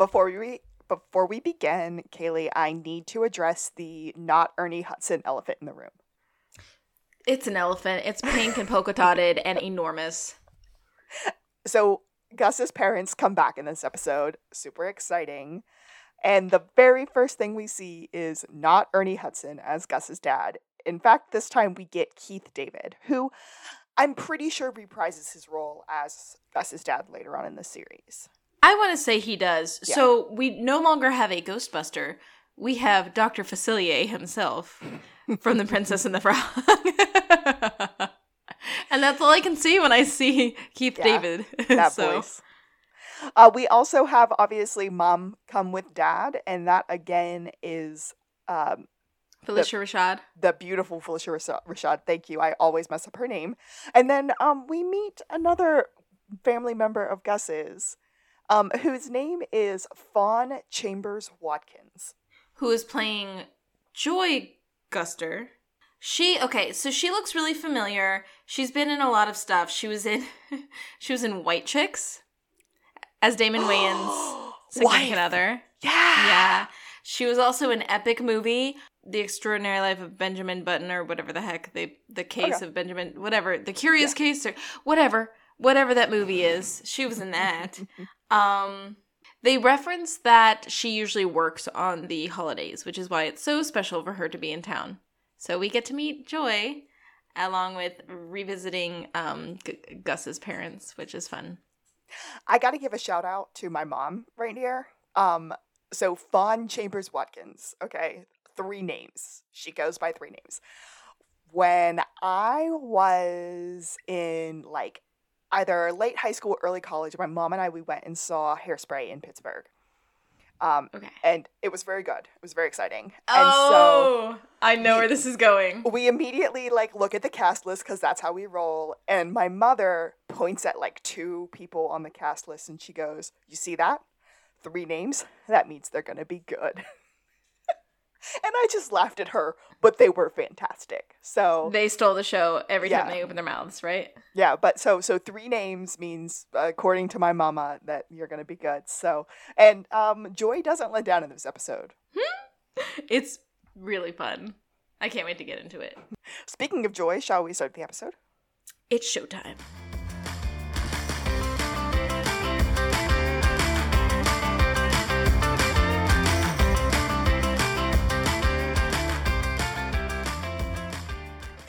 before we before we begin, Kaylee, I need to address the not Ernie Hudson elephant in the room. It's an elephant. It's pink and polka dotted and enormous. So Gus's parents come back in this episode. Super exciting. And the very first thing we see is not Ernie Hudson as Gus's dad. In fact, this time we get Keith David, who I'm pretty sure reprises his role as Gus's dad later on in the series. I want to say he does. Yeah. So we no longer have a Ghostbuster. We have Dr. Facilier himself from The Princess and the Frog. and that's all I can see when I see Keith Yeah, David. That so voice. Uh, we also have obviously mom come with dad, and that again is um, Phylicia Rashad. the beautiful Phylicia Rashad. Thank you. I always mess up her name. And then um, we meet another family member of Gus's, um, whose name is Faune Chambers Watkins. who is playing Joy Guster. She okay, so she looks really familiar. She's been in a lot of stuff. She was in she was in White Chicks as Damon Wayans' significant Wife. other. Yeah. Yeah. She was also in Epic Movie, The Extraordinary Life of Benjamin Button or whatever the heck they the case Okay. of Benjamin whatever, The Curious Case or whatever, whatever that movie is. She was in that. Um, they reference that she usually works on the holidays, which is why it's so special for her to be in town. So we get to meet Joy along with revisiting um, G- Gus's parents, which is fun. I got to give a shout out to my mom right here. Um, so Faune Chambers Watkins. Okay, three names. She goes by three names. When I was in like either late high school, or early college, my mom and I we went and saw Hairspray in Pittsburgh. Um, Okay. and it was very good. It was very exciting. And so Oh, I know where this is going. we immediately like look at the cast list because that's how we roll and my mother points at like two people on the cast list and she goes you see that three names that means they're gonna be good and i just laughed at her but they were fantastic so They stole the show every time they open their mouths, right? yeah but so so three names means according to my mama that you're gonna be good so and um joy doesn't let down in this episode It's really fun. I can't wait to get into it. speaking of joy shall we start the episode It's showtime.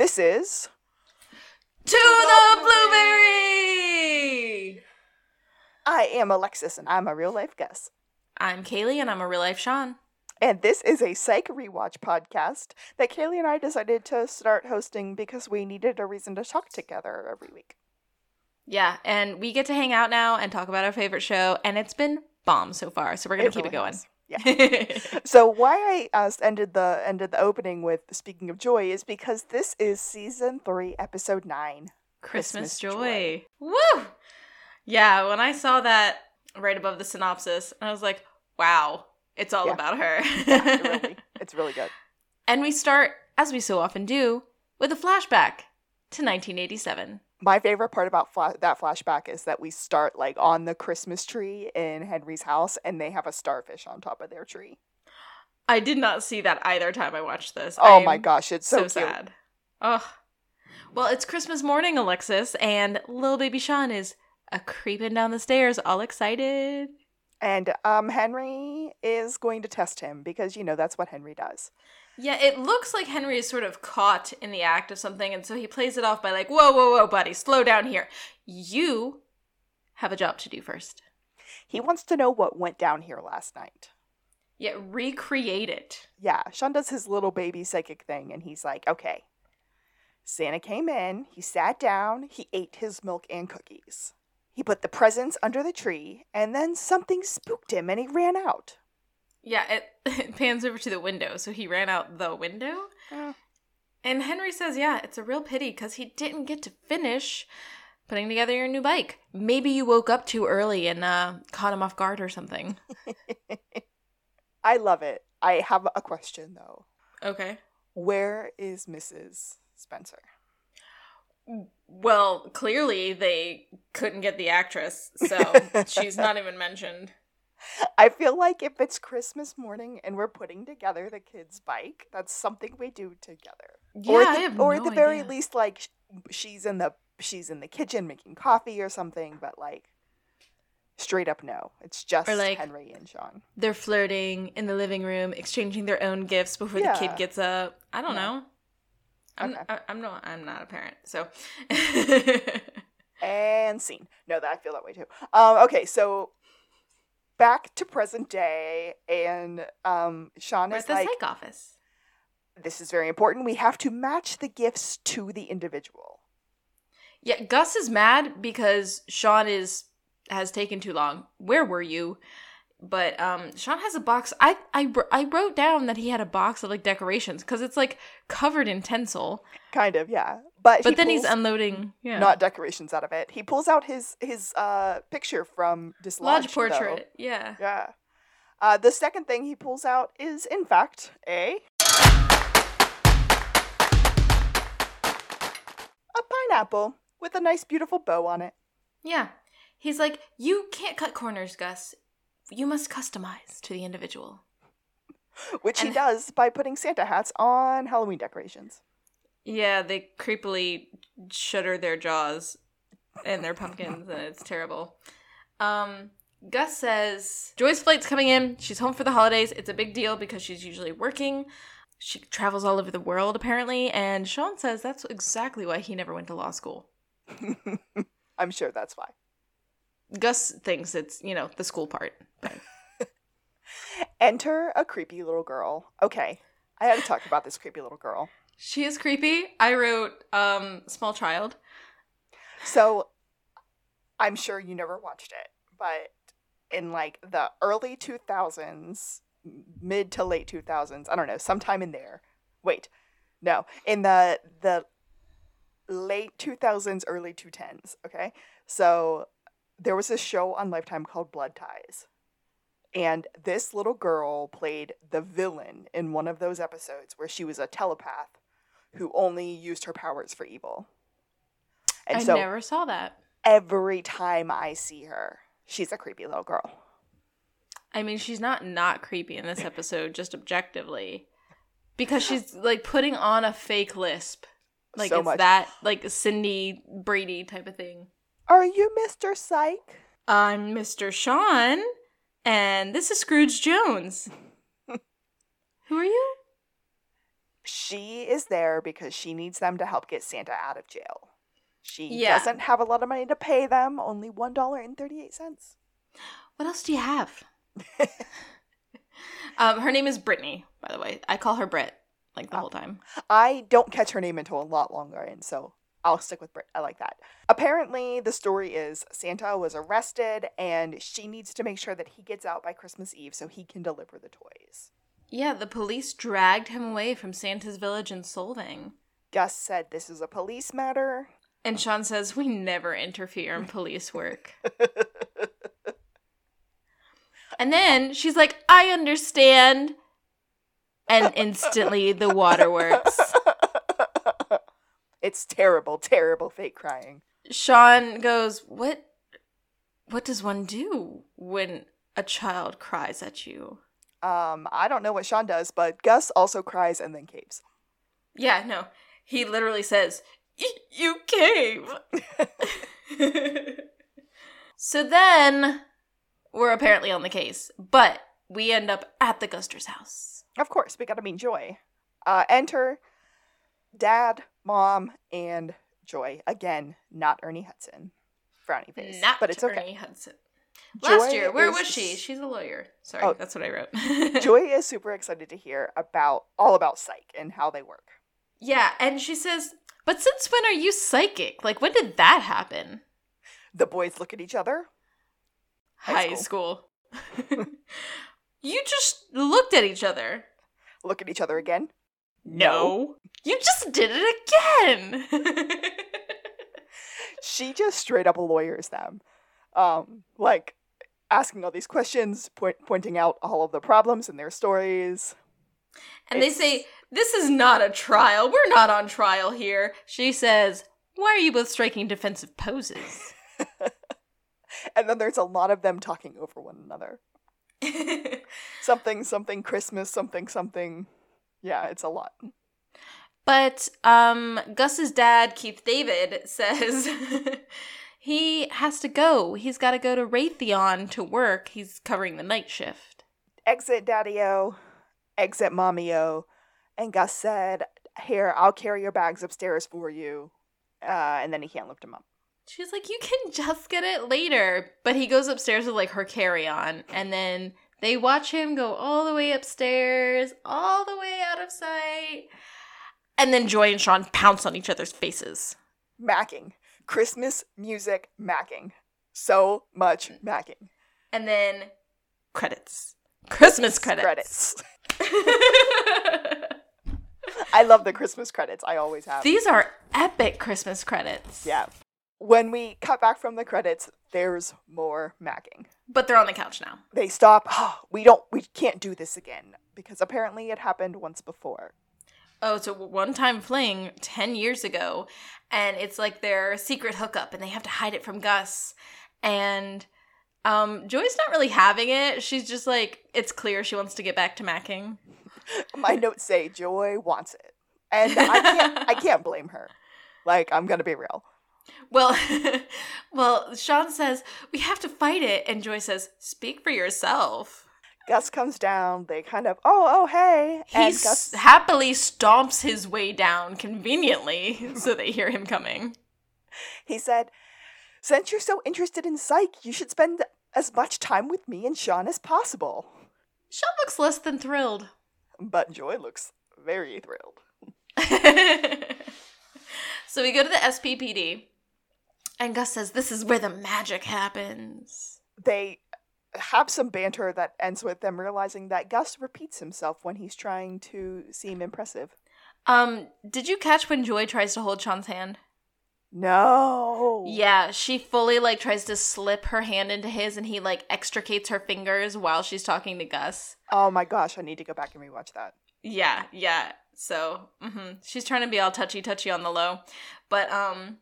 This is To the blueberry! i am alexis and i'm a real life Gus I'm Kaylee and I'm a real life Shawn. And this is a psych rewatch podcast that Kaylee and I decided to start hosting because we needed a reason to talk together every week. Yeah, and we get to hang out now and talk about our favorite show, and it's been bomb so far, so we're gonna keep really it going. has. Yeah. So why I uh, ended the ended the opening with speaking of joy is because this is season three, episode nine. Christmas, Christmas joy. Woo! Yeah, when I saw that right above the synopsis, I was like, wow, it's all Yeah. about her. Yeah, it really, it's really good. and we start, as we so often do, with a flashback to 1987. My favorite part about fla- that flashback is that we start like on the Christmas tree in Henry's house, and they have a starfish on top of their tree. I did not see that either time I watched this. Oh I'm my gosh, it's so, so, sad. Oh. Well, it's Christmas morning, Alexis, and little baby Shawn is a creeping down the stairs, all excited. And um, Henry is going to test him because you know that's what Henry does. Yeah, it looks like Henry is sort of caught in the act of something, and so he plays it off by like, "Whoa, whoa, whoa, buddy, slow down here. You have a job to do first. He wants to know what went down here last night. Yeah, recreate it. Yeah, Shawn does his little baby psychic thing, and he's like, okay. Santa came in, he sat down, he ate his milk and cookies. He put the presents under the tree, and then something spooked him and he ran out. Yeah, it, it pans over to the window, so he ran out the window. Uh, And Henry says, yeah, it's a real pity because he didn't get to finish putting together your new bike. Maybe you woke up too early and uh, caught him off guard or something. I love it. I have a question though. Okay. Where is Mrs. Spencer? Well, clearly they couldn't get the actress, so she's not even mentioned. I feel like if it's Christmas morning and we're putting together the kids' bike, that's something we do together. Yeah, or at I the, have or no at the very idea. least, like she's in the she's in the kitchen making coffee or something. But like, straight up, no. It's just Or, like- Henry and Shawn. They're flirting in the living room, exchanging their own gifts before the kid gets up. I don't Yeah. know. I'm, Okay. I, I'm not. I'm not a parent, so. And scene. No, that I feel that way too. Um, okay, so back to present day, and um, Shawn Where's is the like, psych office? "This is very important. We have to match the gifts to the individual." Yeah, Gus is mad because Shawn is has taken too long. Where were you? But um Shawn has a box. I I I wrote down that he had a box of like decorations because it's like covered in tinsel. Kind of, yeah. But But he then he's unloading. Yeah, not decorations out of it. He pulls out his his uh picture from lodge dislodged though. portrait. Yeah. Yeah. Uh, the second thing he pulls out is, in fact, a a pineapple with a nice, beautiful bow on it. Yeah. He's like, you can't cut corners, Gus. You must customize to the individual. which he does by putting Santa hats on Halloween decorations. Yeah, they creepily shudder their jaws and their pumpkins, and it's terrible. Um, Gus says Joy's flight's coming in. She's home for the holidays. It's a big deal because she's usually working. She travels all over the world, apparently. And Shawn says that's exactly why he never went to law school. I'm sure that's why. Gus thinks it's, you know, the school part. But Enter a creepy little girl. Okay, I had to talk about this creepy little girl. She is creepy. I wrote um small child. So, I'm sure you never watched it, but in like the early 2000s, mid to late 2000s, I don't know, sometime in there. Wait, no, in the the late 2000s, early 2010s. Okay, so there was a show on Lifetime called Blood Ties. And this little girl played the villain in one of those episodes where she was a telepath who only used her powers for evil. And I so never saw that. every time I see her, she's a creepy little girl. I mean, she's not not creepy in this episode, just objectively, because she's like putting on a fake lisp, like So it's much. that like Cindy Brady type of thing. Are you Mr. Psych? I'm Mr. Shawn, and this is Scrooge Jones. Who are you? She is there because she needs them to help get Santa out of jail. She Yeah. doesn't have a lot of money to pay them, only $1.38. What else do you have? um, her name is Brittany, by the way. I call her Brit like the Oh. whole time. I don't catch her name until a lot longer, and so I'll stick with Brit. I like that. Apparently, the story is Santa was arrested, and she needs to make sure that he gets out by Christmas Eve so he can deliver the toys. Yeah, the police dragged him away from Santa's village in Solvang. Gus said this is a police matter. And Shawn says, We never interfere in police work. and then she's like, I understand. And instantly the waterworks. it's terrible, terrible fake crying. Shawn goes, What what does one do when a child cries at you? Um, I don't know what Shawn does, but Gus also cries and then caves. Yeah, no. He literally says, You cave. so then we're apparently on the case, but we end up at the Guster's house. Of course, we gotta meet Joy. Uh, enter Dad, Mom, and Joy. Again, not Ernie Hudson. Frowny face. Not but it's okay. Ernie Hudson. Last Joy year, where is- was she? She's a lawyer. Sorry, Oh. that's what I wrote. Joy is super excited to hear about all about psych and how they work. yeah, and she says, "But since when are you psychic? Like, when did that happen?" The boys look at each other. High High school. school. you just looked at each other. Look at each other again. No. You just did it again. She just straight up lawyers them. Um, like asking all these questions, point, pointing out all of the problems in their stories. and they say, This is not a trial. We're not on trial here. She says, Why are you both striking defensive poses? And then there's a lot of them talking over one another. something something Christmas, something something. Yeah, it's a lot. But um Gus's dad, Keith David, says he has to go. He's got to go to Raytheon to work. He's covering the night shift. Exit Daddy-O, exit Mommy-O, and Gus said, Here, I'll carry your bags upstairs for you. Uh, and then he can't lift them up. She's like, You can just get it later. But he goes upstairs with like her carry on. And then they watch him go all the way upstairs, all the way out of sight. And then Joy and Shawn pounce on each other's faces. Macking. Christmas music macking. So much mm. macking. And then credits. Christmas credits. Credits. I love the Christmas credits. I always have. These are epic Christmas credits. Yeah. When we cut back from the credits, there's more macking. But they're on the couch now. They stop. Oh, we don't. We can't do this again because apparently it happened once before. Oh, it's a one time fling 10 years ago. And it's like their secret hookup and they have to hide it from Gus. And um, Joy's not really having it. She's just like, it's clear she wants to get back to macking. My notes say Joy wants it. And I can't I can't blame her. Like, I'm gonna be real. Well, well, Shawn says we have to fight it, and Joy says, "Speak for yourself." Gus comes down. They kind of, oh, oh, hey. He And s- Gus, happily stomps his way down conveniently so they hear him coming. he said, since you're so interested in psych, you should spend as much time with me and Shawn as possible. Shawn looks less than thrilled. But Joy looks very thrilled. so we go to the SBPD, and Gus says, This is where the magic happens. They have some banter that ends with them realizing that Gus repeats himself when he's trying to seem impressive. Um, did you catch when Joy tries to hold Shawn's hand? No. Yeah, she fully like tries to slip her hand into his and he like extricates her fingers while she's talking to Gus. Oh my gosh, I need to go back and rewatch that. Yeah, yeah. So, hmm she's trying to be all touchy touchy on the low. But um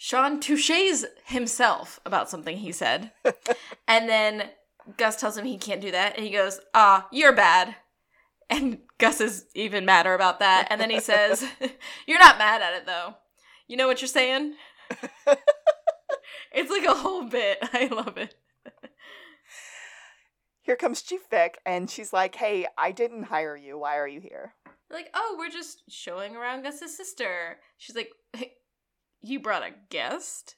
Shawn touches himself about something he said. and then Gus tells him he can't do that and he goes, "Ah, you're bad." And Gus is even madder about that. And then he says, "You're not mad at it though. You know what you're saying?" it's like a whole bit. I love it. Here comes Chief Vic, and she's like, hey, I didn't hire you. Why are you here? Like, "Oh, we're just showing around Gus's sister." She's like, "Hey, "You brought a guest?"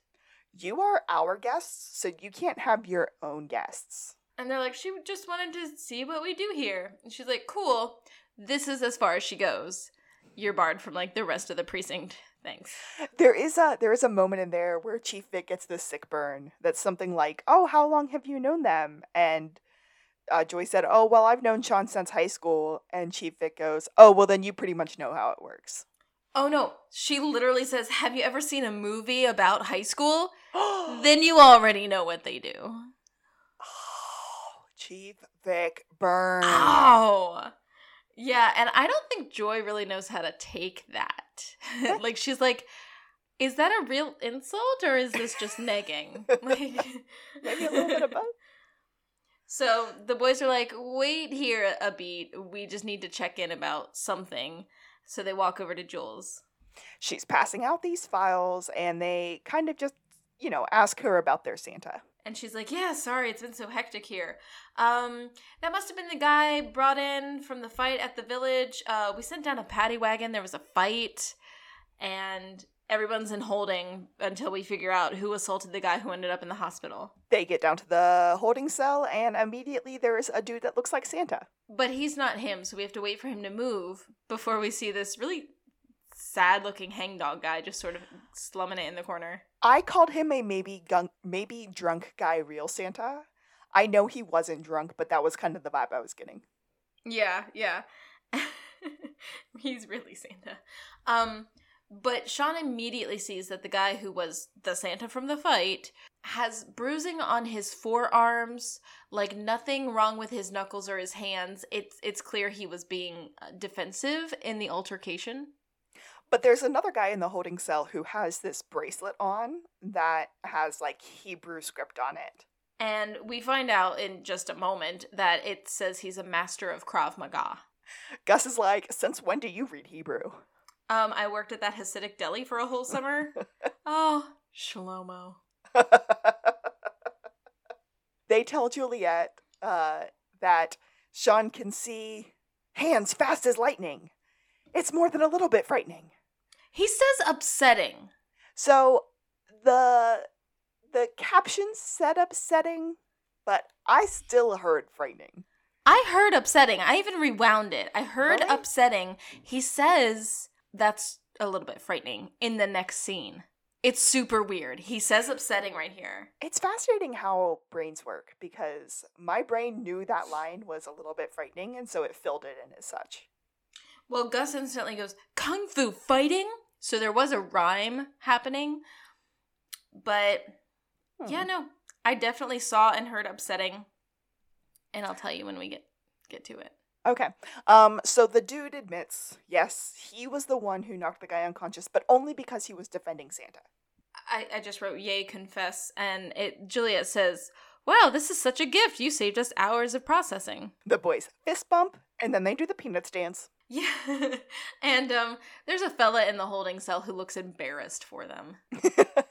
You are our guests, so you can't have your own guests. And they're like, she just wanted to see what we do here. And she's like, cool. This is as far as she goes. You're barred from like the rest of the precinct. Thanks. There is a there is a moment in there where Chief Vic gets this sick burn. That's something like, "Oh, how long have you known them?" And uh, Joy said, "Oh, well, I've known Shawn since high school." And Chief Vic goes, "Oh, well, then you pretty much know how it works." Oh no, she literally says, Have you ever seen a movie about high school? then you already know what they do. oh, Chief Vic burn. Ow. Yeah, and I don't think Joy really knows how to take that. like she's like, is that a real insult or is this just negging? Like Maybe a little bit of both. So the boys are like, wait here a beat. We just need to check in about something. So they walk over to Jules. She's passing out these files, and they kind of just, you know, ask her about their Santa. And she's like, yeah, sorry, it's been so hectic here. Um, that must have been the guy brought in from the fight at the village. Uh, we sent down a paddy wagon. There was a fight, and everyone's in holding until we figure out who assaulted the guy who ended up in the hospital. They get down to the holding cell, and immediately there's a dude that looks like Santa. But he's not him, so we have to wait for him to move before we see this really sad looking hangdog guy just sort of slumming it in the corner. I called him a maybe gun- maybe drunk guy, real Santa. I know he wasn't drunk, but that was kind of the vibe I was getting. Yeah, yeah. He's really Santa. Um, but Shawn immediately sees that the guy who was the Santa from the fight has bruising on his forearms, like nothing wrong with his knuckles or his hands. It's it's clear he was being uh, defensive in the altercation. But there's another guy in the holding cell who has this bracelet on that has like Hebrew script on it. And we find out in just a moment that it says he's a master of Krav Maga. Gus is like, since when do you read Hebrew? Um, I worked at that Hasidic deli for a whole summer. oh, Shlomo. they tell Juliet uh, that Shawn can see hands fast as lightning. It's more than a little bit frightening. He says upsetting. So the the caption said upsetting, but I still heard frightening. I heard upsetting. I even rewound it. I heard Really? upsetting. He says that's a little bit frightening in the next scene. It's super weird. He says upsetting right here. It's fascinating how brains work because my brain knew that line was a little bit frightening, and so it filled it in as such. Well, Gus instantly goes, Kung Fu fighting? So there was a rhyme happening. But yeah, Hmm. no. I definitely saw and heard upsetting. And I'll tell you when we get get to it. Okay. Um. So the dude admits, yes, he was the one who knocked the guy unconscious, but only because he was defending Santa. I, I just wrote yay confess and it Juliet says, Wow, this is such a gift. You saved us hours of processing. The boys fist bump, and then they do the peanuts dance. Yeah. and um there's a fella in the holding cell who looks embarrassed for them.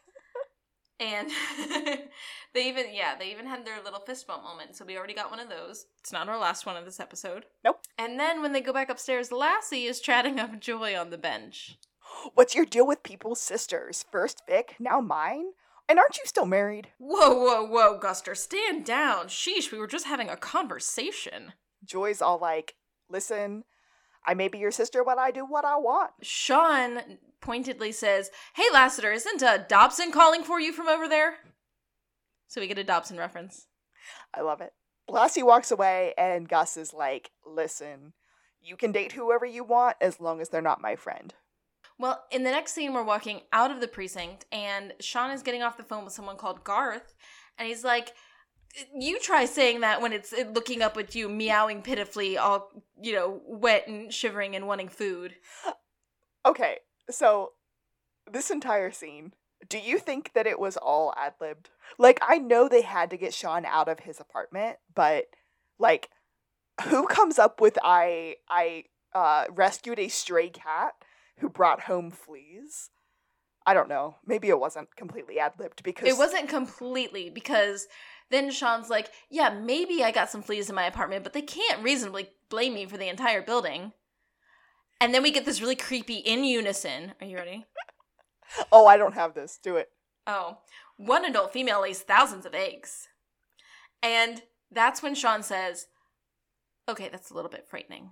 And they even yeah, they even had their little fist bump moment. So we already got one of those. It's not our last one of this episode. Nope. And then when they go back upstairs, Lassie is chatting up Joy on the bench. What's your deal with people's sisters? First Vic, now mine? And aren't you still married? Whoa, whoa, whoa, Guster, stand down. Sheesh, we were just having a conversation. Joy's all like, listen, I may be your sister, but I do what I want. Shawn pointedly says, Hey Lassiter, isn't uh, Dobson calling for you from over there? So we get a Dobson reference. I love it. Lassie walks away, and Gus is like, listen, you can date whoever you want as long as they're not my friend. Well, in the next scene, we're walking out of the precinct, and Shawn is getting off the phone with someone called Garth, and he's like, "You try saying that when it's looking up at you, meowing pitifully, all you know, wet and shivering and wanting food." Okay, so this entire scene, do you think that it was all ad libbed? Like, I know they had to get Shawn out of his apartment, but like, who comes up with I I uh, rescued a stray cat who brought home fleas? I don't know. Maybe it wasn't completely ad libbed because It wasn't completely because then Shawn's like, "Yeah, maybe I got some fleas in my apartment, but they can't reasonably blame me for the entire building." And then we get this really creepy in unison. Are you ready? Oh, I don't have this. Do it. Oh, one adult female lays thousands of eggs. And that's when Shawn says, Okay, that's a little bit frightening.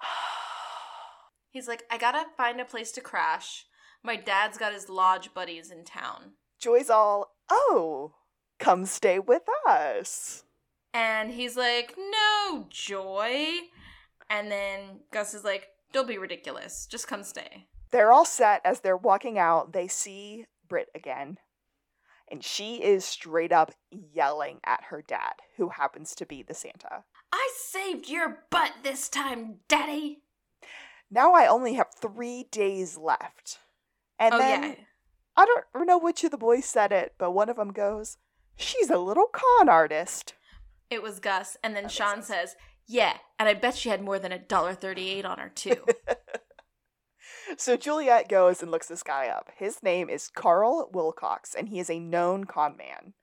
He's like, I gotta find a place to crash. My dad's got his lodge buddies in town. Joy's all, oh, come stay with us. And he's like, No, Joy. And then Gus is like, Don't be ridiculous. Just come stay. They're all set as they're walking out. They see Britt again. And she is straight up yelling at her dad, who happens to be the Santa. I saved your butt this time, Daddy. Now I only have three days left. And oh, then yeah. I don't know which of the boys said it, but one of them goes, She's a little con artist. It was Gus. And then That Shawn says, Yeah, and I bet she had more than a dollar thirty-eight on her, too. So Juliet goes and looks this guy up. His name is Carl Wilcox, and he is a known con man.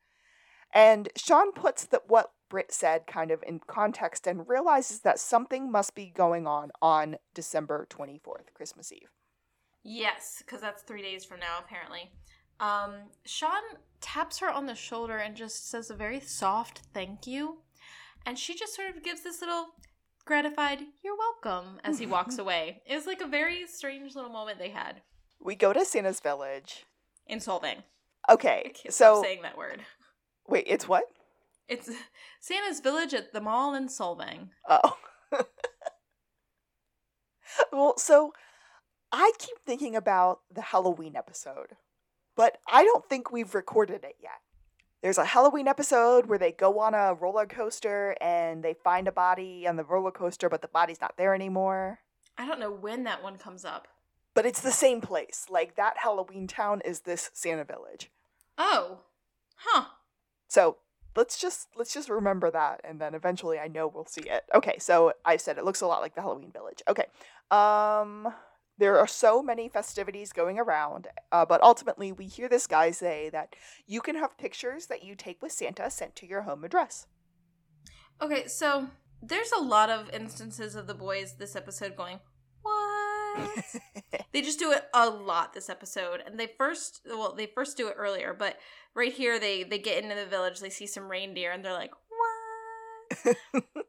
And Shawn puts that what Britt said kind of in context and realizes that something must be going on on December 24th, Christmas Eve. yes, because that's three days from now, apparently. Um, Shawn taps her on the shoulder and just says a very soft thank you. And she just sort of gives this little gratified, you're welcome, as he walks away. It was like a very strange little moment they had We go to Santa's village. in Solvang. Okay, so saying that word. wait, it's what? It's Santa's village at the mall in Solvang. Oh. well, so I keep thinking about the Halloween episode, but I don't think we've recorded it yet. There's a Halloween episode where they go on a roller coaster and they find a body on the roller coaster, but the body's not there anymore. I don't know when that one comes up. But it's the same place. Like that Halloween town is this Santa village. Oh. Huh. So let's just let's just remember that and then eventually I know we'll see it. Okay, so I said it looks a lot like the Halloween Village. Okay. Um there are so many festivities going around, uh, but ultimately we hear this guy say that you can have pictures that you take with Santa sent to your home address. Okay, so there's a lot of instances of the boys this episode going, "What?" they just do it a lot this episode, and they first, well, they first do it earlier, but right here they they get into the village, they see some reindeer, and they're like, "What?"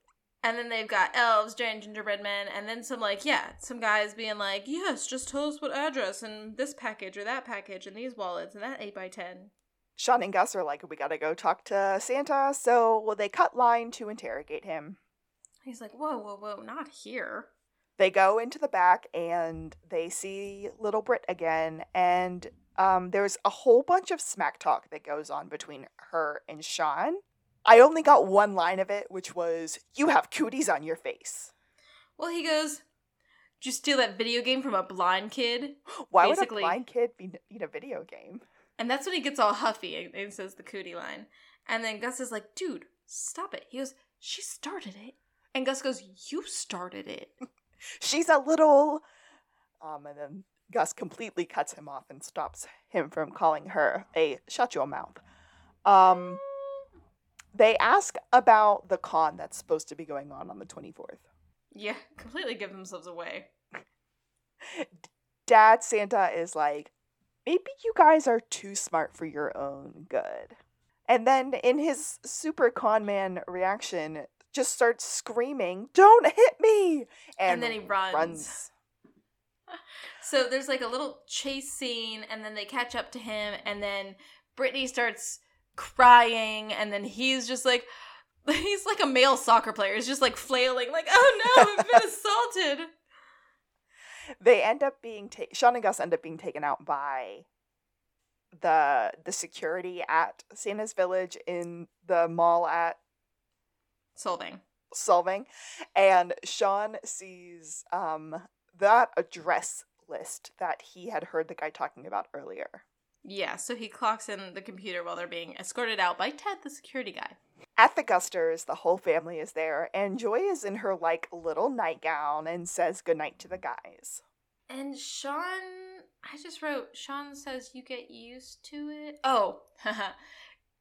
and then they've got elves, giant gingerbread men, and then some like, yeah, some guys being like, "Yes, just tell us what address and this package or that package and these wallets and that eight by 10 Shawn and Gus are like, we gotta go talk to Santa, so they cut line to interrogate him. He's like, "Whoa, whoa, whoa, not here." They go into the back and they see little Brit again, and um, there's a whole bunch of smack talk that goes on between her and Shawn. I only got one line of it, which was, You have cooties on your face. Well, he goes, Did you steal that video game from a blind kid? Why Basically- would a blind kid be need a video game? And that's when he gets all huffy and, and says the cootie line. And then Gus is like, Dude, stop it. He goes, She started it. And Gus goes, You started it. She's a little. Um, and then Gus completely cuts him off and stops him from calling her a shut your mouth. Um, they ask about the con that's supposed to be going on on the 24th. Yeah, completely give themselves away. Dad Santa is like, maybe you guys are too smart for your own good. And then in his super con man reaction, just starts screaming, Don't hit me! And, then he runs. runs. So there's like a little chase scene, and then they catch up to him, and then Brittany starts crying, and then he's just like, he's like a male soccer player. He's just like flailing, like, oh no, I've been assaulted. They end up being ta- Shawn and Gus end up being taken out by the the security at Santa's Village in the mall at Solving. Solving, and Shawn sees um that address list that he had heard the guy talking about earlier. Yeah, so he clocks in the computer while they're being escorted out by Ted, the security guy. At the Gusters, the whole family is there, and Joy is in her like little nightgown and says goodnight to the guys. And Shawn, I just wrote, Shawn says you get used to it. Oh.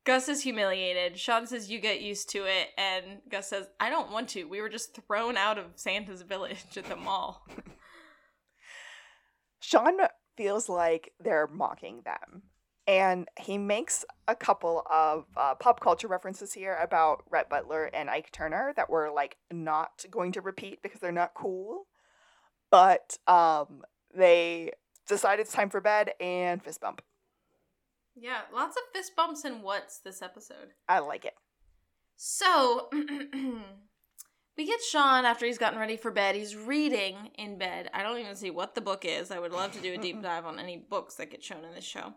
Gus is humiliated. Shawn says you get used to it. And Gus says, I don't want to. We were just thrown out of Santa's village at the mall. Shawn feels like they're mocking them. And he makes a couple of uh, pop culture references here about Rhett Butler and Ike Turner that we're like not going to repeat because they're not cool. But um, they decide it's time for bed and fist bump. Yeah, lots of fist bumps and what's this episode. I like it. So, we get Shawn after he's gotten ready for bed. He's reading in bed. I don't even see what the book is. I would love to do a deep dive on any books that get shown in this show.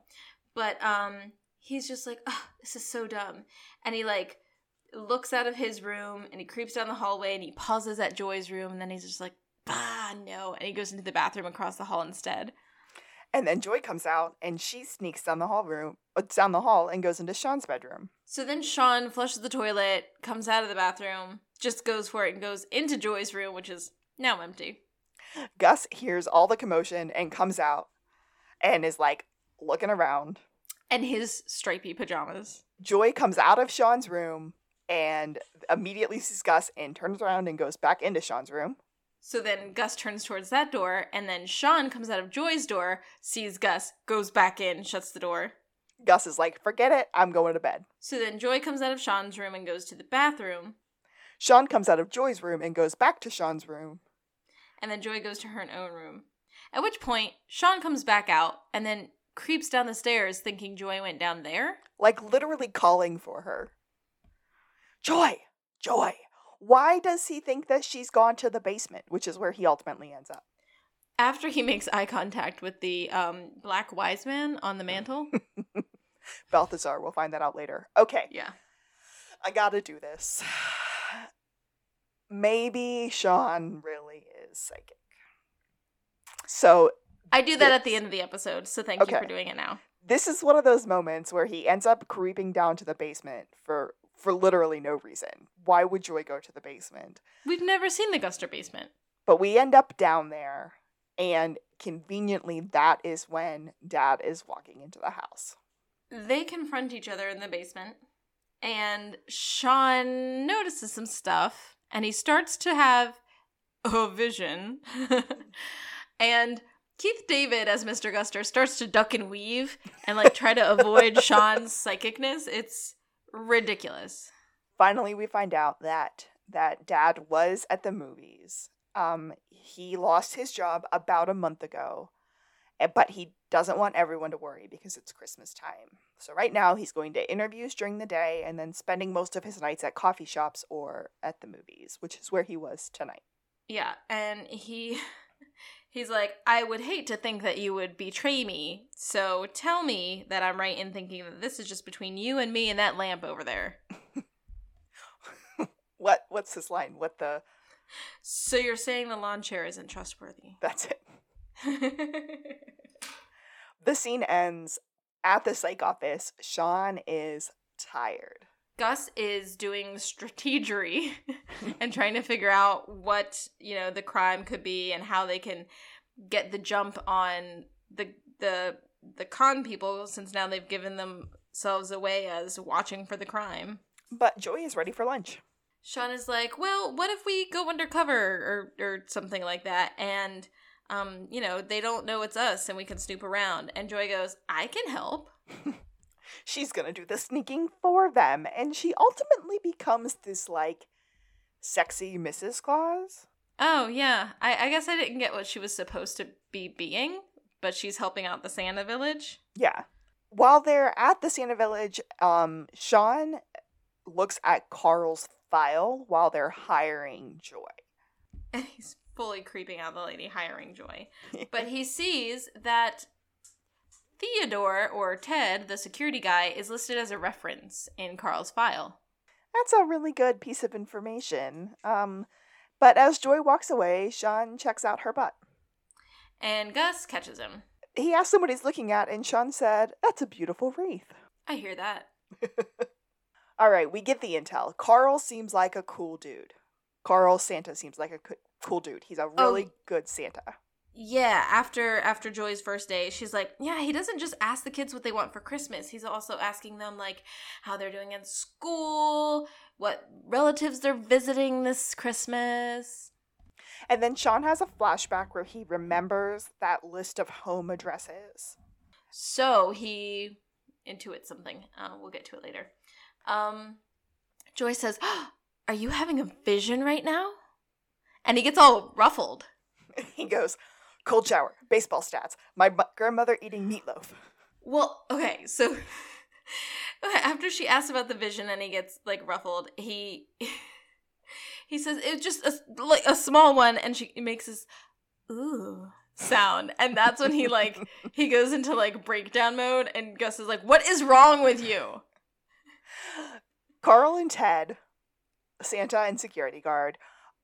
But um he's just like, oh, this is so dumb. And he like looks out of his room and he creeps down the hallway and he pauses at Joy's room and then he's just like, ah, no. And he goes into the bathroom across the hall instead. And then Joy comes out and she sneaks down the hall room, uh, down the hall, and goes into Shawn's bedroom. So then Shawn flushes the toilet, comes out of the bathroom, just goes for it and goes into Joy's room, which is now empty. Gus hears all the commotion and comes out and is like looking around. And his stripy pajamas. Joy comes out of Shawn's room and immediately sees Gus and turns around and goes back into Shawn's room. So then Gus turns towards that door, and then Shawn comes out of Joy's door, sees Gus, goes back in, shuts the door. Gus is like, forget it, I'm going to bed. So then Joy comes out of Shawn's room and goes to the bathroom, Shawn comes out of Joy's room and goes back to Shawn's room. and then Joy goes to her own room. At which point, Shawn comes back out and then creeps down the stairs thinking Joy went down there. Like literally calling for her. Joy! Joy! Why does he think that she's gone to the basement, which is where he ultimately ends up? After he makes eye contact with the um, black wise man on the mantle. Balthazar, we'll find that out later. Okay, yeah. I gotta do this. Maybe Shawn really is psychic. So I do that at the end of the episode, so thank you for doing it now. this is one of those moments where he ends up creeping down to the basement for for literally no reason. Why would Joy go to the basement? We've never seen the Guster basement. But we end up down there, and conveniently, that is when Dad is walking into the house. They confront each other in the basement, and Shawn notices some stuff, and he starts to have a vision. and Keith David as Mr. Guster starts to duck and weave and like try to avoid Shawn's psychicness. It's ridiculous. Finally, we find out that that dad was at the movies. Um, he lost his job about a month ago, eh, but he doesn't want everyone to worry because it's Christmas time. So right now he's going to interviews during the day and then spending most of his nights at coffee shops or at the movies, which is where he was tonight. Yeah, and he he's like, I would hate to think that you would betray me. So tell me that I'm right in thinking that this is just between you and me and that lamp over there. what what's this line? What the So you're saying the lawn chair isn't trustworthy. That's it. the scene ends at the psych office. Shawn is tired. Gus is doing strategery and trying to figure out what, you know, the crime could be and how they can get the jump on the the the con people since now they've given themselves away as watching for the crime. But Joy is ready for lunch. Shawn is like, "Well, what if we go undercover or or something like that and um, you know, they don't know it's us and we can snoop around." And Joy goes, "I can help." she's gonna do the sneaking for them, and she ultimately becomes this like sexy Mrs. Claus. Oh yeah, I, I guess I didn't get what she was supposed to be being, but she's helping out the Santa village. Yeah. While they're at the Santa village, um, Shawn looks at Carl's file while they're hiring Joy. And he's fully creeping out the lady hiring Joy. but he sees that Theodore or Ted, the security guy, is listed as a reference in Carl's file. That's a really good piece of information. Um, but as Joy walks away, Shawn checks out her butt. And Gus catches him. He asks him what he's looking at, and Shawn said, That's a beautiful wreath. I hear that. All right, we get the intel. Carl seems like a cool dude. Carl Santa seems like a cool dude. He's a really oh, good Santa. yeah after after joy's first day she's like yeah he doesn't just ask the kids what they want for christmas. He's also asking them like how they're doing in school what relatives they're visiting this christmas. And then shawn has a flashback where he remembers that list of home addresses. So he intuits something. Uh, we'll get to it later. Um joy says oh, are you having a vision right now and he gets all ruffled he goes cold shower, baseball stats, my grandmother eating meatloaf. Well, okay, so after she asks about the vision and he gets like ruffled, he he says it's just a, like a small one, and she makes this ooh sound, and that's when he like he goes into like breakdown mode, and Gus is like, "What is wrong with you?" Carl and Ted, Santa and security guard,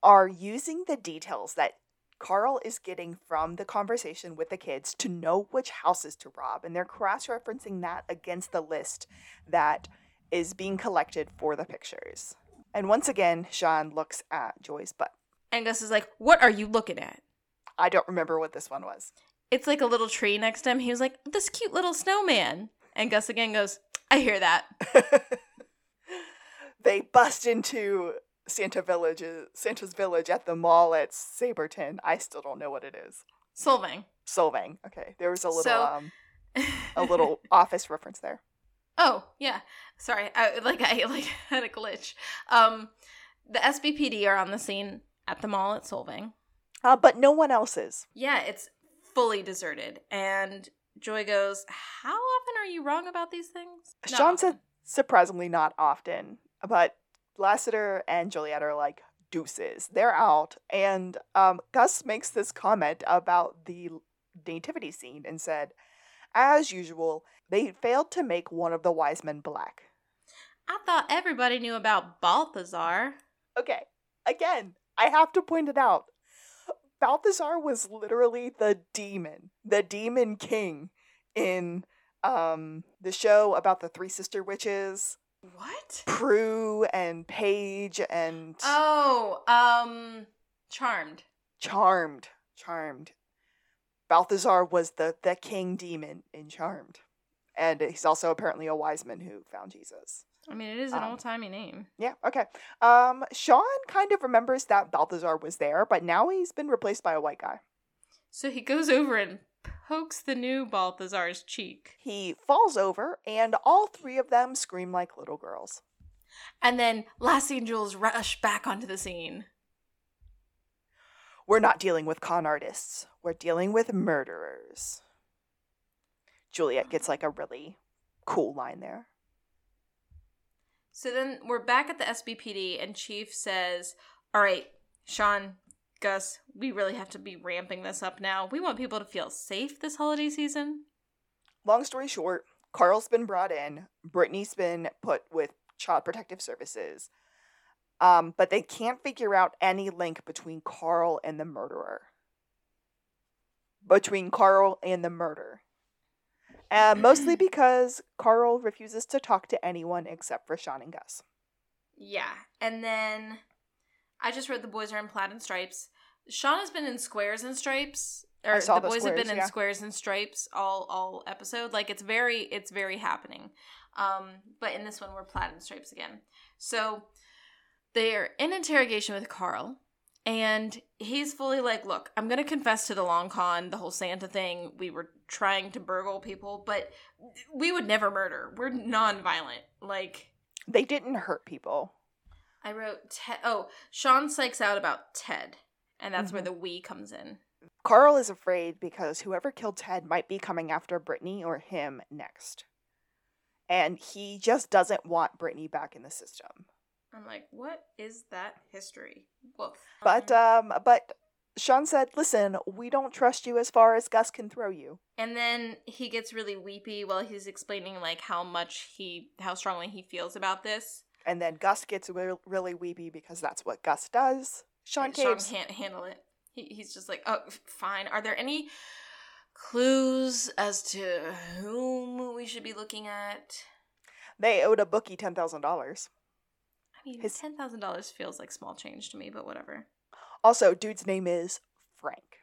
are using the details that Carl is getting from the conversation with the kids to know which houses to rob, and they're cross referencing that against the list that is being collected for the pictures. And once again, Shawn looks at Joy's butt. And Gus is like, What are you looking at? I don't remember what this one was. It's like a little tree next to him. He was like, This cute little snowman. And Gus again goes, I hear that. they bust into Santa Village, is, Santa's Village at the mall at Saberton. I still don't know what it is. Solvang. Solvang. Okay, there was a little so... um, a little office reference there. Oh yeah, sorry. I like I like had a glitch. Um, the SBPD are on the scene at the mall at Solvang. Uh, but no one else is. Yeah, it's fully deserted. And Joy goes, How often are you wrong about these things? Not Shawn often. said surprisingly not often. But Lassiter and Juliet are like deuces. They're out, and um, Gus makes this comment about the nativity scene and said, "As usual, they failed to make one of the wise men black." I thought everybody knew about Balthazar. Okay, again, I have to point it out. Balthazar was literally the demon, the demon king in um the show about the three sister witches What? Prue and Paige and Oh, um, Charmed. Charmed. Charmed. Balthazar was the, the king demon in Charmed. And he's also apparently a wise man who found Jesus. I mean, it is an Um, old timey name. Yeah, okay. Um, Shawn kind of remembers that Balthazar was there, but now he's been replaced by a white guy. So he goes over and pokes the new Balthazar's cheek. He falls over, and all three of them scream like little girls. And then Lassie and Jules rush back onto the scene. We're not dealing with con artists, we're dealing with murderers. Juliet gets like a really cool line there. So then we're back at the SBPD, and Chief says, All right, Shawn, Gus, we really have to be ramping this up now. We want people to feel safe this holiday season. Long story short, Carl's been brought in, Brittany's been put with Child Protective Services, um, but they can't figure out any link between Carl and the murderer. Between Carl and the murder. Uh, mostly because Carl refuses to talk to anyone except for Shawn and Gus. Yeah. And then I just read The Boys Are in Plaid and Stripes. Shawn has been in Squares and Stripes. Or I saw the the boys have squares, been yeah. in squares and stripes all all episode. Like it's very it's very happening. Um, but in this one we're plaid and stripes again. So they're in interrogation with Carl, and he's fully like, "Look, I'm gonna confess to the long con, the whole Santa thing. We were trying to burgle people, but we would never murder. We're non-violent. Like They didn't hurt people. I wrote Ted. Oh, Shawn psychs out about Ted, and that's where Mhm. the we comes in. Carl is afraid because whoever killed Ted might be coming after Brittany or him next. And he just doesn't want Brittany back in the system. I'm like, what is that history? Woof. But um but Shawn said, "Listen, we don't trust you as far as Gus can throw you." and then he gets really weepy while he's explaining like how much he, how strongly he feels about this. And then Gus gets re- really weepy because that's what Gus does. Shawn And Shawn can't handle it. He, he's just like, oh, fine. Are there any clues as to whom we should be looking at? They owed a bookie ten thousand dollars. I mean, His- ten thousand dollars feels like small change to me, but whatever. Also, dude's name is Frank.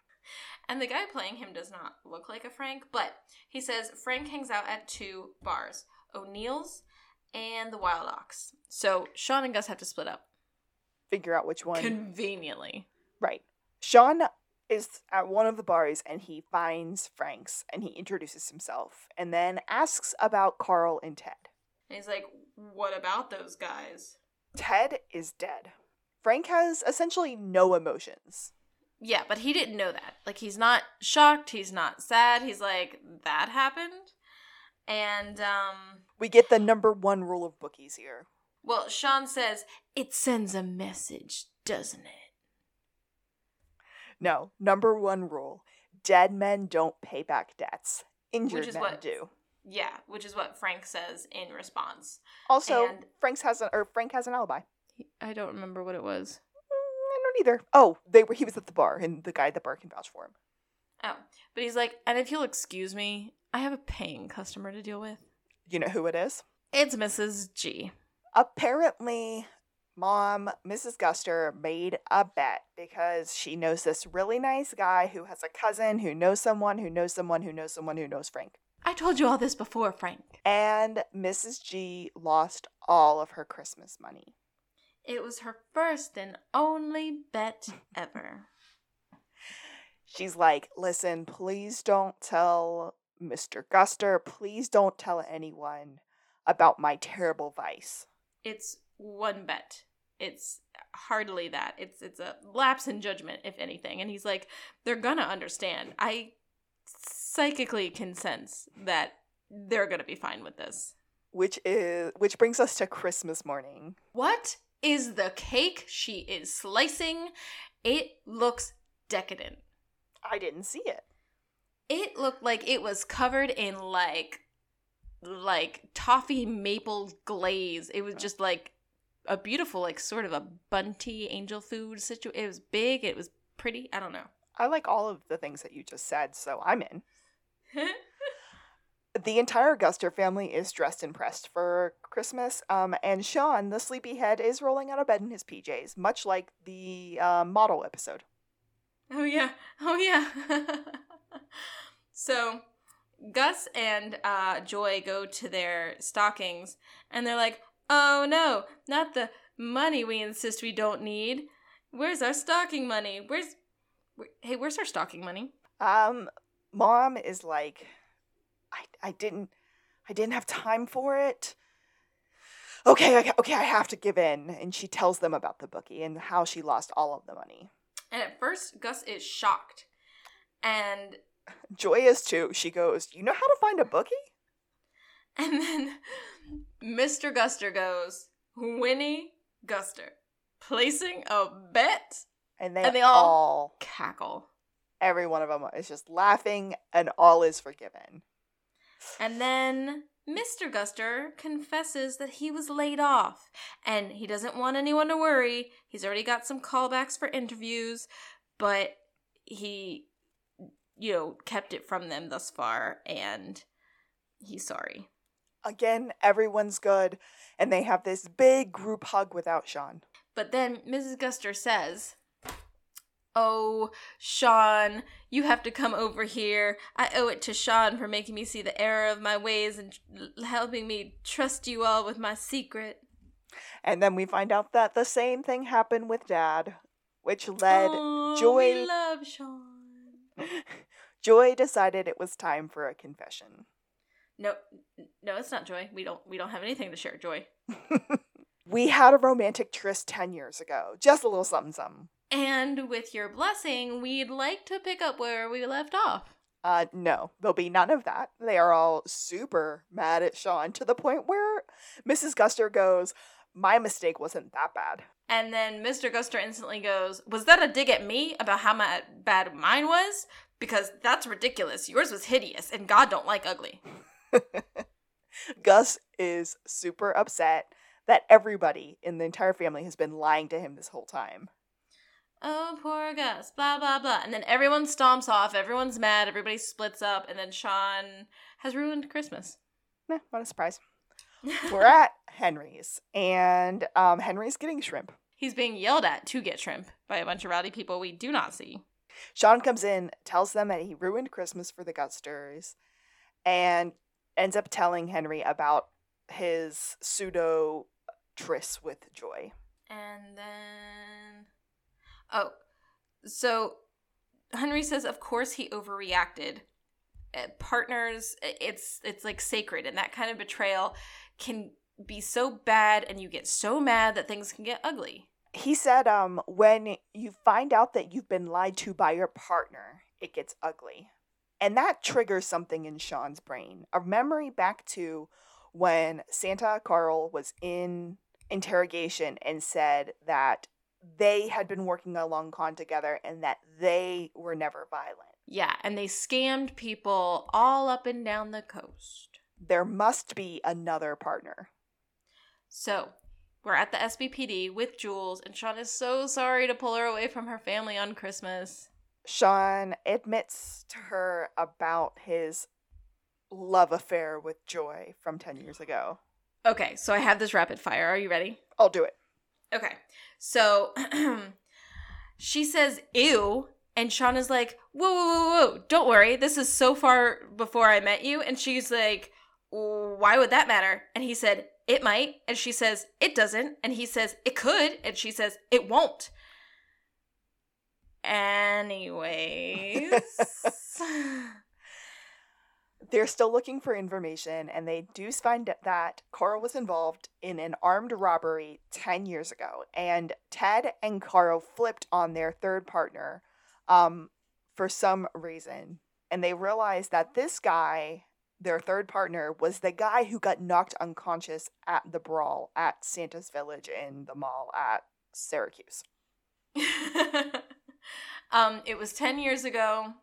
And the guy playing him does not look like a Frank, but he says Frank hangs out at two bars O'Neill's and the Wild Ox. So Shawn and Gus have to split up. Figure out which one. Conveniently. Right. Shawn is at one of the bars and he finds Frank's and he introduces himself and then asks about Carl and Ted. And he's like, What about those guys? Ted is dead. Frank has essentially no emotions. Yeah, but he didn't know that. Like, he's not shocked. He's not sad. He's like, That happened? And, um, We get the number one rule of bookies here. well, Shawn says, It sends a message, doesn't it? No, number one rule dead men don't pay back debts. Injured Which is men what- do. Yeah, which is what Frank says in response. Also, and- Frank's has an or Frank has an alibi. I don't remember what it was. Mm, I don't either. Oh, they were he was at the bar and the guy at the bar can vouch for him. Oh, but he's like, and if you'll excuse me, I have a paying customer to deal with. You know who it is? It's Mrs. G. apparently mom mrs guster made a bet because she knows this really nice guy who has a cousin who knows someone who knows someone who knows someone who knows frank I told you all this before, Frank. and mrs g lost all of her christmas money It was her first and only bet ever. she's like listen please don't tell mr guster please don't tell anyone about my terrible vice It's one bet. It's hardly that. It's it's a lapse in judgment, if anything. And he's like, they're gonna understand. I psychically can sense that they're gonna be fine with this. which is which brings us to christmas morning What is the cake she is slicing? It looks decadent. i didn't see it It looked like it was covered in like like toffee maple glaze. It was just like a beautiful like sort of a bunty angel food situation. It was big, it was pretty. I don't know. I like all of the things that you just said, so I'm in. the entire Guster family is dressed and pressed for Christmas, um, and Shawn, the sleepyhead, is rolling out of bed in his PJs, much like the uh, model episode. Oh yeah. Oh yeah. so Gus and uh, Joy go to their stockings and they're like, "Oh no, not the money we insist we don't need. Where's our stocking money? Where's where, Hey, where's our stocking money?" Um, mom is like, I, I didn't, I didn't have time for it. Okay, okay, okay, I have to give in. And she tells them about the bookie and how she lost all of the money. And at first, Gus is shocked. And Joy is too. She goes, You know how to find a bookie? and then Mr. Guster goes, "Winnie Guster, placing a bet." And they, And they all, all- Cackle. every one of them is just laughing, and all is forgiven. And then Mr. Guster confesses that he was laid off and he doesn't want anyone to worry. He's already got some callbacks for interviews, but he, you know, kept it from them thus far and he's sorry. Again, everyone's good, and they have this big group hug without Shawn. But then Mrs. Guster says, Oh, Shawn, you have to come over here. I owe it to Shawn for making me see the error of my ways and helping me trust you all with my secret. And then we find out that the same thing happened with Dad, which led Oh, Joy- We love Shawn. Joy decided it was time for a confession. No, no, it's not Joy. We don't. We don't have anything to share. Joy. We had a romantic tryst 10 years ago. Just a little something something. And with your blessing, we'd like to pick up where we left off. Uh, no, there'll be none of that. They are all super mad at Shawn to the point where Mrs. Guster goes, My mistake wasn't that bad. And then Mr. Guster instantly goes, "Was that a dig at me about how my bad mine was? Because that's ridiculous. Yours was hideous, and God don't like ugly." Gus is super upset that everybody in the entire family has been lying to him this whole time. Oh, poor Gus. Blah blah blah. And then everyone stomps off. Everyone's mad. Everybody splits up. And then Shawn has ruined Christmas. Nah, what a surprise. We're at Henry's, and um, Henry's getting shrimp. He's being yelled at to get shrimp by a bunch of rowdy people we do not see. Shawn comes in, tells them that he ruined Christmas for the Gusters, and ends up telling Henry about his pseudo tryst with Joy. And then. Oh. So Henry says, of course he overreacted. Uh, partners, it's it's like sacred, and that kind of betrayal can be so bad, and you get so mad that things can get ugly. He said, um, when you find out that you've been lied to by your partner, it gets ugly. And that triggers something in Shawn's brain. A memory back to when Santa Carl was in interrogation and said that they had been working a long con together and that they were never violent. Yeah, and they scammed people all up and down the coast. There must be another partner. So we're at the SBPD with Jules, and Shawn is so sorry to pull her away from her family on Christmas. Shawn admits to her about his love affair with Joy from 10 years ago. Okay, so I have this rapid fire. Are you ready? I'll do it. Okay. So she says, ew. And Shawn is like, whoa, whoa, whoa, whoa. Don't worry. This is so far before I met you. And she's like, why would that matter? And he said, it might. And she says, it doesn't. And he says, it could. And she says, it won't. Anyways. They're still looking for information, and they do find that Carl was involved in an armed robbery 10 years ago. And Ted and Carl flipped on their third partner um, for some reason. And they realized that this guy, their third partner, was the guy who got knocked unconscious at the brawl at Santa's Village in the mall at Syracuse. um, it was 10 years ago.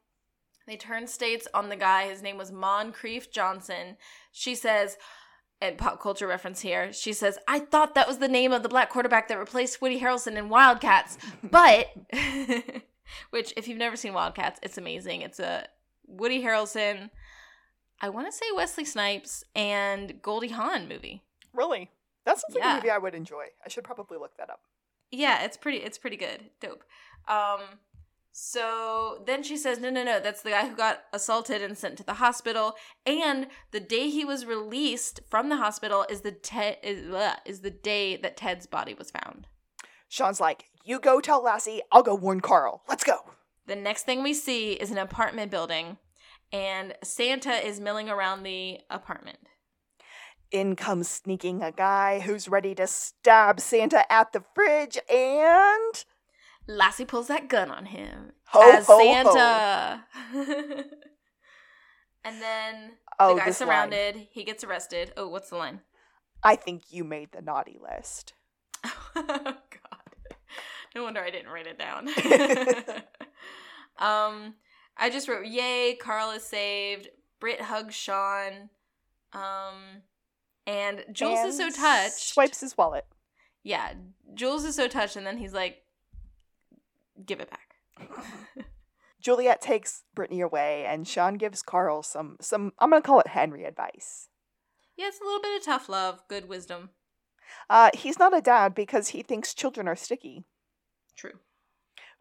They turned states on the guy. His name was Moncrief Johnson. She says, and pop culture reference here, she says, I thought that was the name of the black quarterback that replaced Woody Harrelson in Wildcats. But, which, if you've never seen Wildcats, it's amazing. It's a Woody Harrelson I want to say Wesley Snipes and Goldie Hawn movie. Really? That sounds like Yeah. a movie I would enjoy. I should probably look that up. Yeah, it's pretty it's pretty good. Dope. Um so then she says, "No, no, no, that's the guy who got assaulted and sent to the hospital. And the day he was released from the hospital is the te- is, ugh, is the day that Ted's body was found." Shawn's like, You go tell Lassie, I'll go warn Carl. Let's go. The next thing we see is an apartment building and Santa is milling around the apartment. In comes sneaking a guy who's ready to stab Santa at the fridge and. Lassie pulls that gun on him Ho, as ho, ho. Santa. and then Oh, the guy's this line. surrounded. He gets arrested. Oh, what's the line? I think you made the naughty list. oh, God. No wonder I didn't write it down. um, I just wrote, "Yay, Carl is saved." Britt hugs Shawn. Um, and Jules is so And touched. Swipes his wallet. Yeah, Jules is so touched, and then he's like, "Give it back." Juliet takes Brittany away, and Shawn gives Carl some some I'm gonna call it Henry advice. yeah, it's a little bit of tough love, good wisdom. Uh, he's not a dad because he thinks children are sticky. True.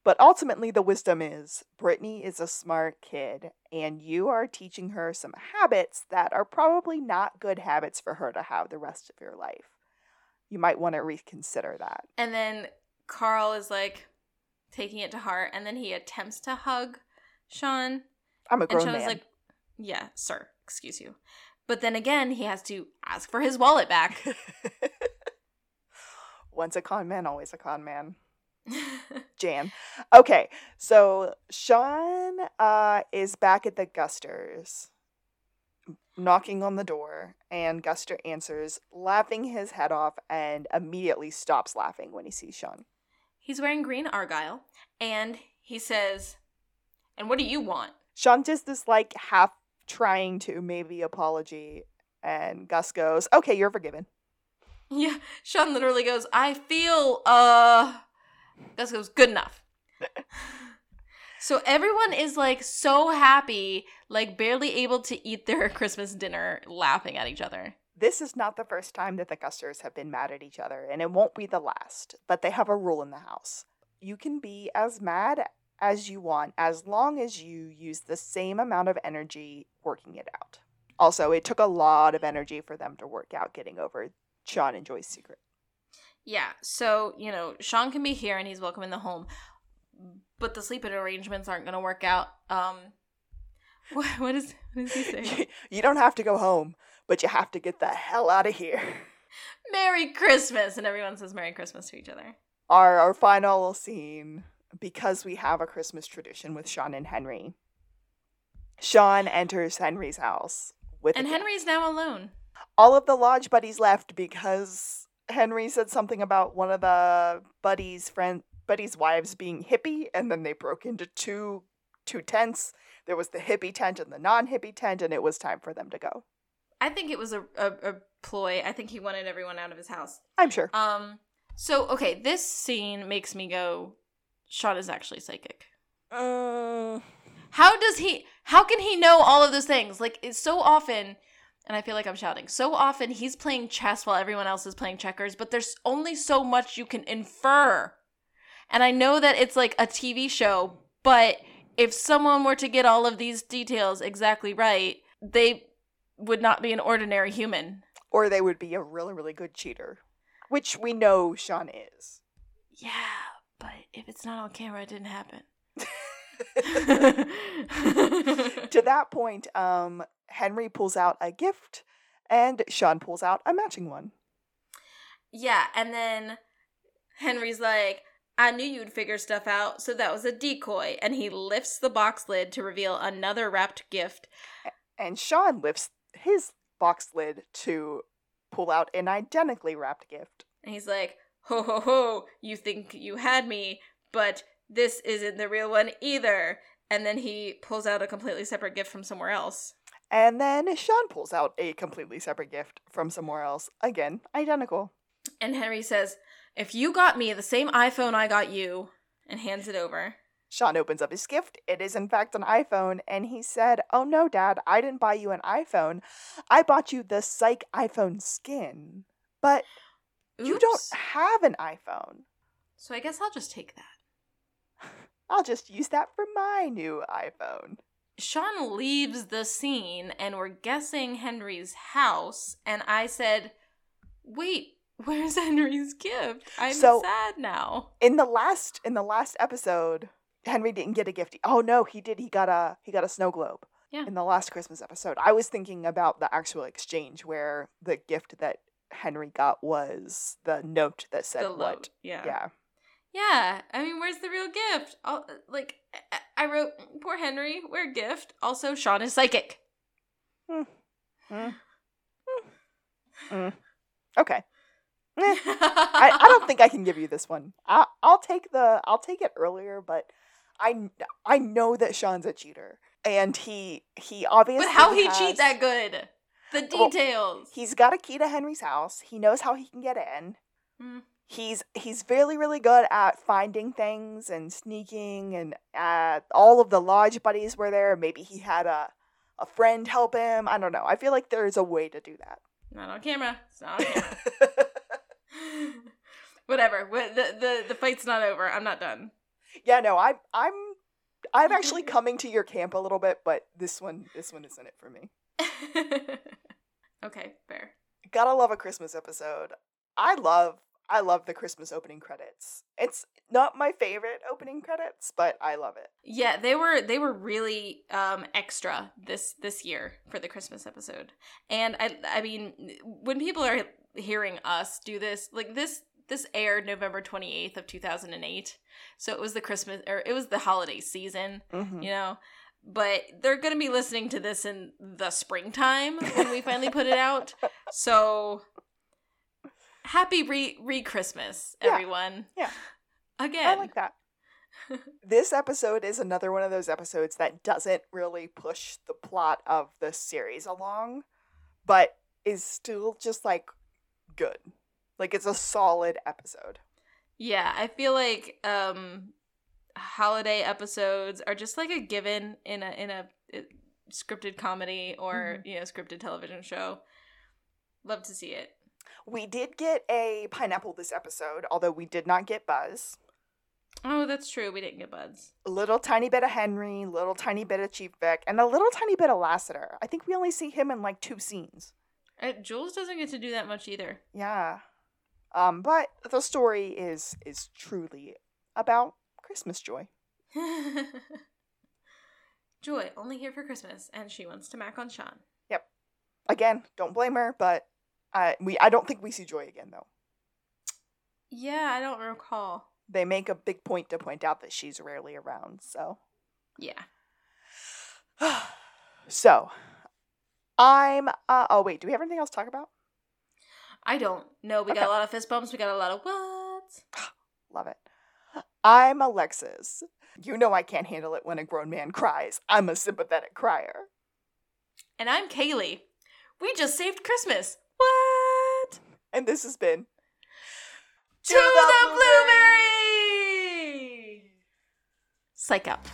But ultimately, the wisdom is Brittany is a smart kid, and you are teaching her some habits that are probably not good habits for her to have the rest of your life. You might want to reconsider that. And then Carl is like taking it to heart, and then he attempts to hug Shawn, I'm a and grown Shawn's man. like, "Yeah, sir, excuse you." But then again, he has to ask for his wallet back. Once a con man, always a con man. Jan. Okay, so Shawn uh, is back at the Gusters, knocking on the door, and Guster answers, laughing his head off, and immediately stops laughing when he sees Shawn. He's wearing green argyle, and he says, "And what do you want?" Shawn does this like half trying to maybe apology, and Gus goes, "Okay, you're forgiven." Yeah, Shawn literally goes, "I feel uh." Gus goes, "Good enough." so everyone is like so happy, like barely able to eat their Christmas dinner, laughing at each other. This is not the first time that the Gusters have been mad at each other, and it won't be the last. But they have a rule in the house: you can be as mad as you want as long as you use the same amount of energy working it out. Also, it took a lot of energy for them to work out getting over Shawn and Joy's secret. Yeah, so, you know, Shawn can be here and he's welcome in the home, but the sleeping arrangements aren't going to work out. Um, what, what, is, what does he say? you don't have to go home, but you have to get the hell out of here. Merry Christmas! And everyone says Merry Christmas to each other. Our our final scene because we have a Christmas tradition with Shawn and Henry. Shawn enters Henry's house with And. Henry's now alone. all of the lodge buddies left because Henry said something about one of the buddies' friend buddies' wives being hippie, and then they broke into two two tents. There was the hippie tent and the non-hippie tent, and it was time for them to go. I think it was a, a, a ploy. I think he wanted everyone out of his house. I'm sure. Um, so, okay, this scene makes me go, Shawn is actually psychic. Mm, How does he, how can he know all of those things? Like, it's so often, and I feel like I'm shouting, so often he's playing chess while everyone else is playing checkers, but there's only so much you can infer. And I know that it's like a TV show, but if someone were to get all of these details exactly right, they would not be an ordinary human. or they would be a really, really good cheater, which we know Shawn is. Yeah, but if it's not on camera, it didn't happen. to that point, um, Henry pulls out a gift, and Shawn pulls out a matching one. yeah, and then Henry's like, I knew you'd figure stuff out, so that was a decoy. And he lifts the box lid to reveal another wrapped gift. And Shawn lifts his box lid to pull out an identically wrapped gift. And he's like, Ho ho ho, you think you had me, but this isn't the real one either. And then he pulls out a completely separate gift from somewhere else. And then Shawn pulls out a completely separate gift from somewhere else. Again, identical. And Henry says, If you got me the same iPhone I got you, and hands it over. Shawn opens up his gift. It is, in fact, an iPhone. And he said, Oh no, Dad, I didn't buy you an iPhone. I bought you the psych iPhone skin. But you don't have an iPhone. So I guess I'll just take that. I'll just use that for my new iPhone. Shawn leaves the scene and we're guessing Henry's house. And I said, Wait, where's Henry's gift? I'm So- sad now. In the last in the last episode, Henry didn't get a gift. Oh no, he did. He got a he got a snow globe. Yeah. In the last Christmas episode. I was thinking about the actual exchange where the gift that Henry got was the note that said the what. load. Yeah. Yeah. Yeah. I mean, where's the real gift? I'll, uh, like, I- wrote, Poor Henry, where gift? Also, Shawn is psychic. Hmm. Hmm. Hmm. Okay. Eh, I, I don't think I can give you this one. I, I'll take the I'll take it earlier, but I I know that Shawn's a cheater, and he he obviously. But how he has- cheat that good? The Well, details. He's got a key to Henry's house. He knows how he can get in. He's he's really really good at finding things and sneaking, and uh, all of the lodge buddies were there. Maybe he had a a friend help him. I don't know. I feel like there's a way to do that. Not on camera. It's not on camera. Whatever. The, the the fight's not over. I'm not done. yeah, no, I I'm I'm actually coming to your camp a little bit, but this one this one isn't it for me. okay, fair. Gotta love a Christmas episode. I love I love the Christmas opening credits. It's not my favorite opening credits, but I love it. Yeah, they were they were really um extra this this year for the Christmas episode. And I I mean when people are hearing us do this, like this this aired November 28th of 2008. So it was the Christmas or it was the holiday season, Mhm. you know. But they're going to be listening to this in the springtime when we finally put it out. So happy re re Christmas Yeah. everyone. Yeah. Again. I like that. this episode is another one of those episodes that doesn't really push the plot of the series along, but is still just like good. Like it's a solid episode. Yeah, I feel like um holiday episodes are just like a given in a in a uh, scripted comedy or, you know, scripted television show. Love to see it. We did get a pineapple this episode, although we did not get Buzz. Oh, that's true. We didn't get Buzz. A little tiny bit of Henry, little tiny bit of Chief Vic, and a little tiny bit of Lassiter. I think we only see him in like two scenes. Uh, Jules doesn't get to do that much either. Yeah. Um, but the story is is truly about Christmas joy. Joy, only here for Christmas, and she wants to mac on Shawn. Yep. Again, don't blame her, but uh, we I don't think we see Joy again though. Yeah, I don't recall. They make a big point to point out that she's rarely around. So, Yeah. so I'm. Uh, oh wait, do we have anything else to talk about? I don't. No, we Okay. got a lot of fist bumps. We got a lot of what? Love it. I'm Alexis. You know I can't handle it when a grown man cries. I'm a sympathetic crier. And I'm Kaylee. We just saved Christmas. What? And this has been to the blueberry. Psych out.